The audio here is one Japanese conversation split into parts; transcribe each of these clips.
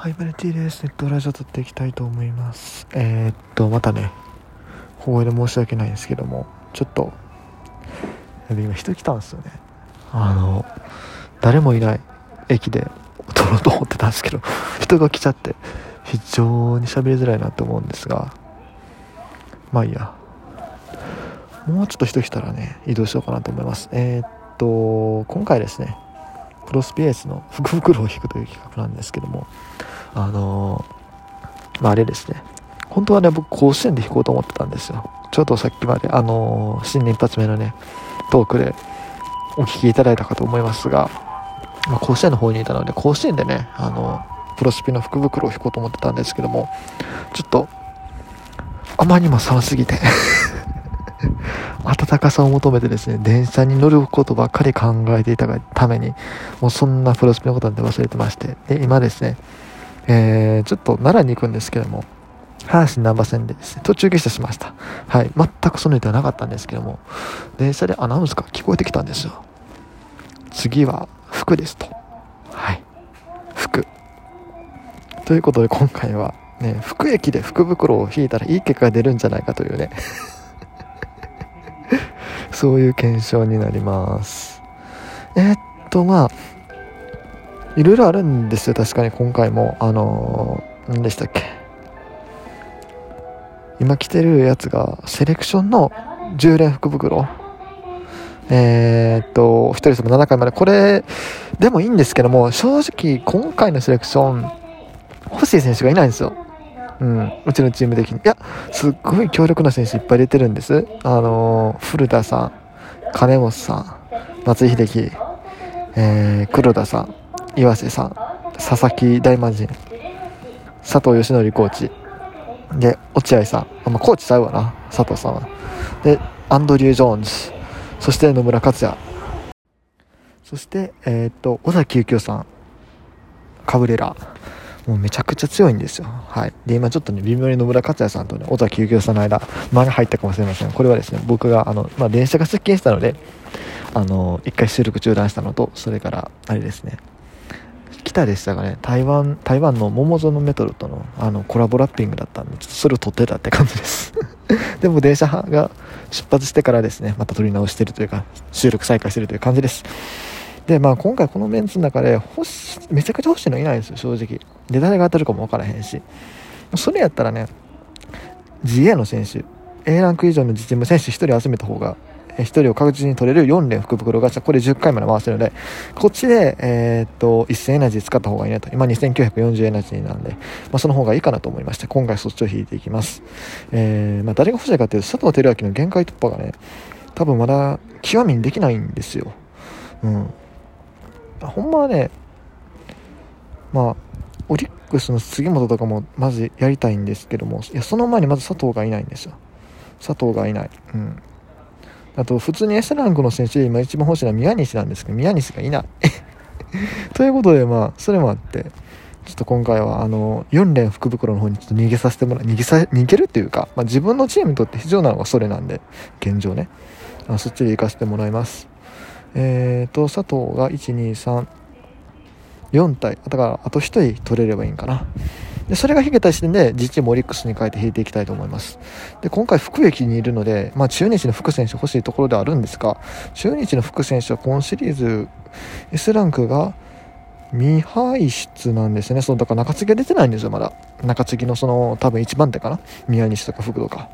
はい、バレティです。ネットラジオ撮っていきたいと思います。えー、っと、またね、小声で申し訳ないんですけども、ちょっと、今人来たんですよね。あの、誰もいない駅で撮ろうと思ってたんですけど、人が来ちゃって、非常に喋りづらいなと思うんですが、まあいいや。もうちょっと人来たらね、移動しようかなと思います。えー、っと、今回ですね、クロスピエースの福袋を引くという企画なんですけども、あのー、まあ、あれですね。本当はね、僕、甲子園で弾こうと思ってたんですよ。ちょうどさっきまで、あのー、新年一発目のね、トークでお聞きいただいたかと思いますが、まあ、甲子園の方にいたので、甲子園でね、あのー、プロスピの福袋を弾こうと思ってたんですけども、ちょっと、あまりにも寒すぎて 暖かさを求めてですね、電車に乗ることばっかり考えていたがために、もうそんなプロスピのことなんて忘れてまして、で、今ですね、えー、ちょっと奈良に行くんですけども、阪神南波線でですね、途中下車しました。はい、全くその予定はなかったんですけども、電車でアナウンスが聞こえてきたんですよ。次は服ですと。はい、服。ということで今回は、ね、福駅で福袋を引いたらいい結果が出るんじゃないかというねそういう検証になります。えー、っと、まあ、いろいろあるんですよ、確かに今回も。あの、何でしたっけ。今着てるやつが、セレクションの10連福袋。えー、っと、1人様7回まで。これ、でもいいんですけども、正直、今回のセレクション、欲しい選手がいないんですよ。うん、うちのチーム的に。いや、すっごい強力な選手いっぱい出てるんです。あのー、古田さん、金本さん、松井秀喜、えー、黒田さん、岩瀬さん、佐々木大魔神、佐藤義則コーチ、で、落合さん、あまあ、コーチちゃうわな、佐藤さんは。で、アンドリュー・ジョーンズ、そして野村克也、そして、えー、っと、尾崎幸雄さん、カブレラ、もうめちゃくちゃ強いんですよ。はい。で、今ちょっとね、微妙に野村克也さんとね、尾崎幸雄さんの間、間が入ったかもしれません。これはですね、僕が、あの、まあ、電車が接近したので、あの、一回収録中断したのと、それから、あれですね、北でしたがね、台湾、台湾の桃園メトロとの、あの、コラボラッピングだったんで、ちょっとそれを撮ってたって感じです。でも電車が出発してからですね、また撮り直してるというか、収録再開してるという感じです。で、まあ今回このメンツの中で欲し、めちゃくちゃ欲しいのいないんですよ、正直。で、誰が当たるかも分からへんし。それやったらね、GA の選手、A ランク以上の実チーム選手1人集めた方が、1人を確実に取れる4連福袋ガチャ、これ10回まで回せるので、こっちで、えー、っと、1000エナジー使った方がいいなと。今2940エナジーなんで、まあその方がいいかなと思いまして、今回そっちを引いていきます。えー、まあ誰が欲しいかっていうと、佐藤輝明の限界突破がね、多分まだ極みにできないんですよ。うん。ほんまはね、まあ、オリックスの杉本とかもまずやりたいんですけども、いや、その前にまず佐藤がいないんですよ。佐藤がいない。うん。あと、普通に S ランクの選手で今一番欲しいのは宮西なんですけど、宮西がいない。ということで、まあ、それもあって、ちょっと今回は、あの、4連福袋の方にちょっと逃げさせてもらう、逃げさ、逃げるっていうか、まあ自分のチームにとって非常なのがそれなんで、現状ね。あそっちで行かせてもらいます。えーと、佐藤が1、2、3、4体。だから、あと1人取れればいいんかな。で、それが引けた時点で、実チームオリックスに変えて引いていきたいと思います。で、今回福駅にいるので、まあ中日の福選手欲しいところではあるんですが、中日の福選手は今シリーズ S ランクが未排出なんですね。そう、だから中継ぎが出てないんですよ、まだ。中継ぎのその、多分1番手かな宮西とか福とか。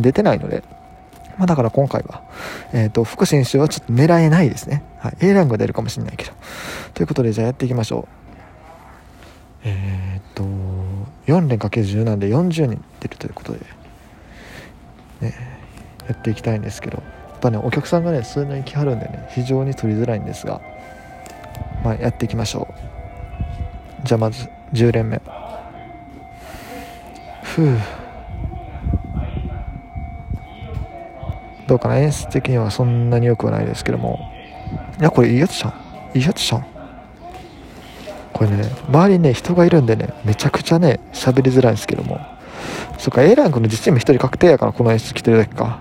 出てないので、まあ、だから今回は、えっ、ー、と、福選手はちょっと狙えないですね。はい。A ランクが出るかもしれないけど。ということで、じゃあやっていきましょう。えっ、と、4連 ×10 なんで40人出るということで、ね、やっていきたいんですけど、やっぱね、お客さんがね、数年来はるんでね、非常に取りづらいんですが、まあ、やっていきましょう。じゃあまず、10連目。ふう。どうかな演出的にはそんなに良くはないですけども。いやこれいいやつじゃん。いいやつじゃん。これね周りにね人がいるんでねめちゃくちゃね喋りづらいんですけども。そっか A ランクの実チーム1人確定やからこの演出来てるだけか。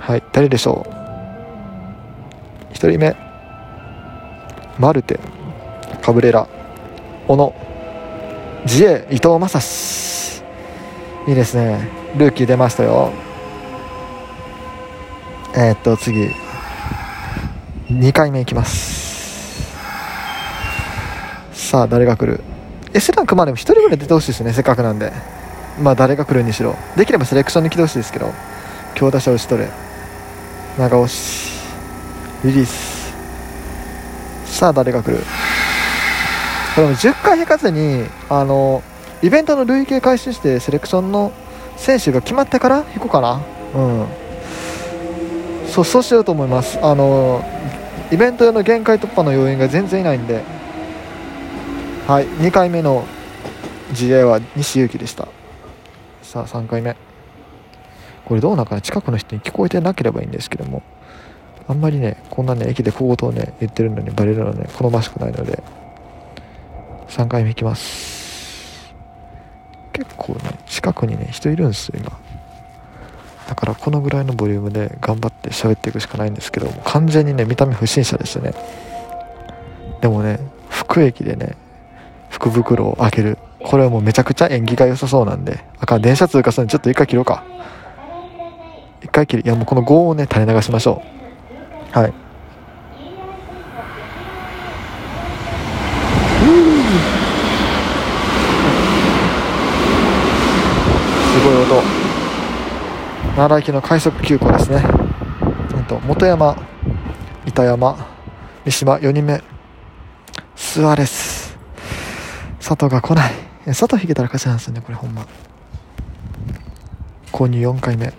はい誰でしょう。1人目。マルテ。カブレラ。小野。自衛伊藤正史。いいですね。ルーキー出ましたよ。えー、っと次。2回目いきます。さあ誰が来る？S ランクまでも1人ぐらい出てほしいですねせっかくなんで。まあ誰が来るにしろ。できればセレクションに来てほしいですけど。強打者打ち取れ。長押し。リリース。さあ誰が来る？これも10回引かずにあのイベントの累計開始してセレクションの選手が決まってから引こうかな。うん。そうしようと思います。あのイベント用の限界突破の要因が全然いないんで。はい。2回目の GA は西勇輝でした。さあ3回目。これどうなんかな？近くの人に聞こえてなければいいんですけども。あんまりねこんなね駅で小言をね言ってるのにバレるのはね好ましくないので。3回目いきます。結構ね近くにね人いるんですよ今。からこのぐらいのボリュームで頑張って喋っていくしかないんですけど完全にね見た目不審者ですよね。でもね福駅でね福袋を開ける。これはもうめちゃくちゃ縁起が良さそうなんであかん電車通過するのにちょっと一回切ろうか。一回切りいやもうこの5をね垂れ流しましょう。はい。すごい音。奈良駅の快速急行ですね。うんと本山板山三島4人目。スアレス佐藤が来ない。佐藤引けたら勝ちなんですよねこれほんま。購入4回目。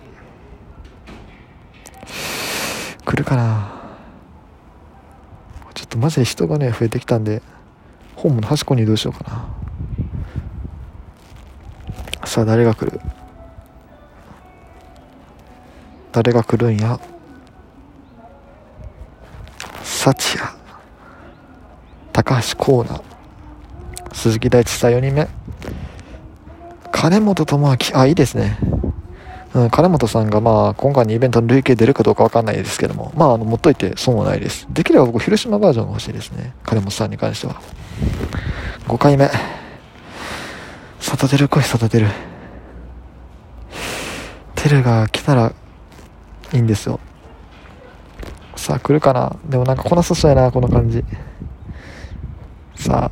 来るかな。ちょっとマジで人がね増えてきたんでホームの端っこに移動しようかな。さあ誰が来る？誰が来るんや幸也高橋光成鈴木大地さん4人目金本智明あいいですねうん、金本さんがまあ今回のイベントの累計出るかどうか分かんないですけども、まあ、あの持っといて損はないです。できれば僕、広島バージョンが欲しいですね。金本さんに関しては。5回目。外出る来い、外出る。テルが来たらいいんですよ。さあ、来るかな？でもなんか来なさそうやな、この感じ。さ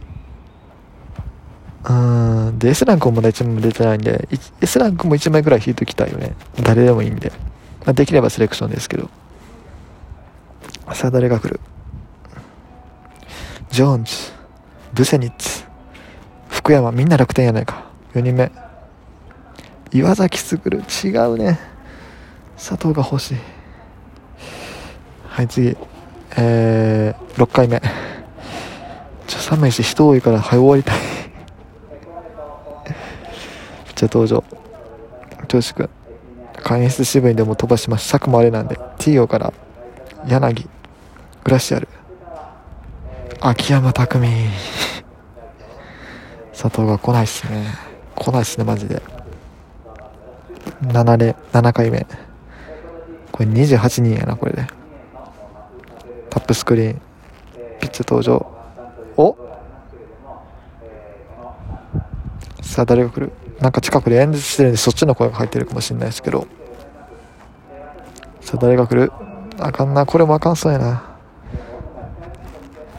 あ。うん。で、S ランクもまだ1枚も出てないんで、S ランクも1枚ぐらい引いときたいよね。誰でもいいんで。まあ、できればセレクションですけど。さあ、誰が来る？ジョーンズ、ブセニッツ、福山、みんな楽天やないか。4人目。岩崎卓、違うね。佐藤が欲しい。はい、次。えー、6回目。ちょ、寒いし人多いから早終わりたい。じゃあ登場。調子くん。会員室支部にでも飛ばします。尺もあれなんで。TO から、柳、グラシアル、秋山匠。佐藤が来ないっすね。来ないっすね、マジで。7で、7回目。これ28人やな、これで。タップスクリーン。ピッチ登場。お？さあ、誰が来る？なんか近くで演説してるんで、そっちの声が入ってるかもしれないですけど。さあ、誰が来る？あかんな。これもあかんそうやな。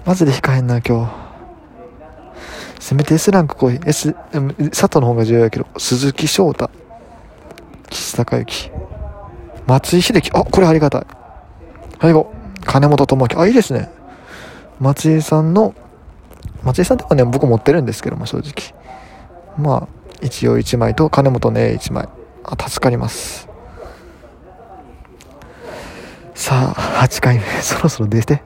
マジで控えんな、今日。せめて S ランク来い。S、佐藤の方が重要やけど。鈴木翔太。岸孝之。松井秀喜。あ、これありがたい。最後。金本智明。あ、いいですね。松井さんの、松井さんではね、僕持ってるんですけども、正直。まあ、一応1枚と金本ね、1枚。あ、助かります。さあ、8回目。そろそろ出て。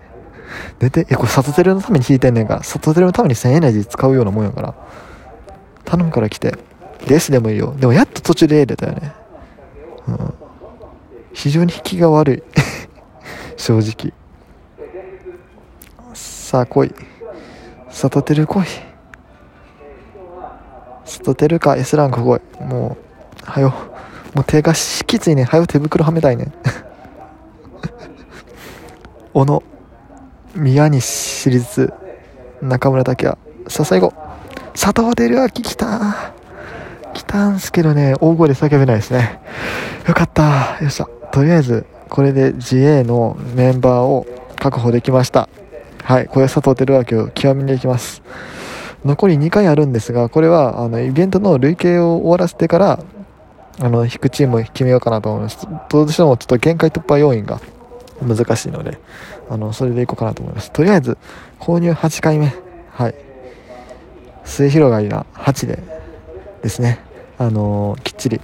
出て。え、これ、サトテルのために引いてんねんから。サトテルのために1000エナジー使うようなもんやから。頼むから来て。で S でもいいよ。でもやっと途中で A 出たよね。うん。非常に引きが悪い。正直。さあ、来い。サトテル来い。サトテルか S ランク来い。もう、はよ。もう手がきついね。はよ手袋はめたいね。小野、宮西市立、中村拓也。さあ、最後。佐藤輝明来た来たんすけどね、大声で叫べないですね。よかった。よっしゃ。とりあえず、これで GA のメンバーを確保できました。はい。これ佐藤輝明を極めにいきます。残り2回あるんですが、これは、あの、イベントの累計を終わらせてから、あの、引くチームを決めようかなと思います。どうしてもちょっと限界突破要因が難しいので、あの、それでいこうかなと思います。とりあえず、購入8回目。はい。末広がりな8でですね、あのー、きっちり、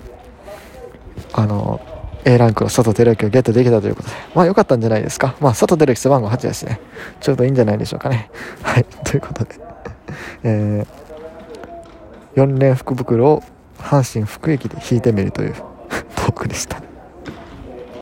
あのー、A ランクの佐藤輝明をゲットできたということで、まあ良かったんじゃないですか。まあ佐藤輝明背番号8ですね。ちょうどいいんじゃないでしょうかね。はい。ということで、えー、4連福袋を阪神福駅で引いてみるという トークでした。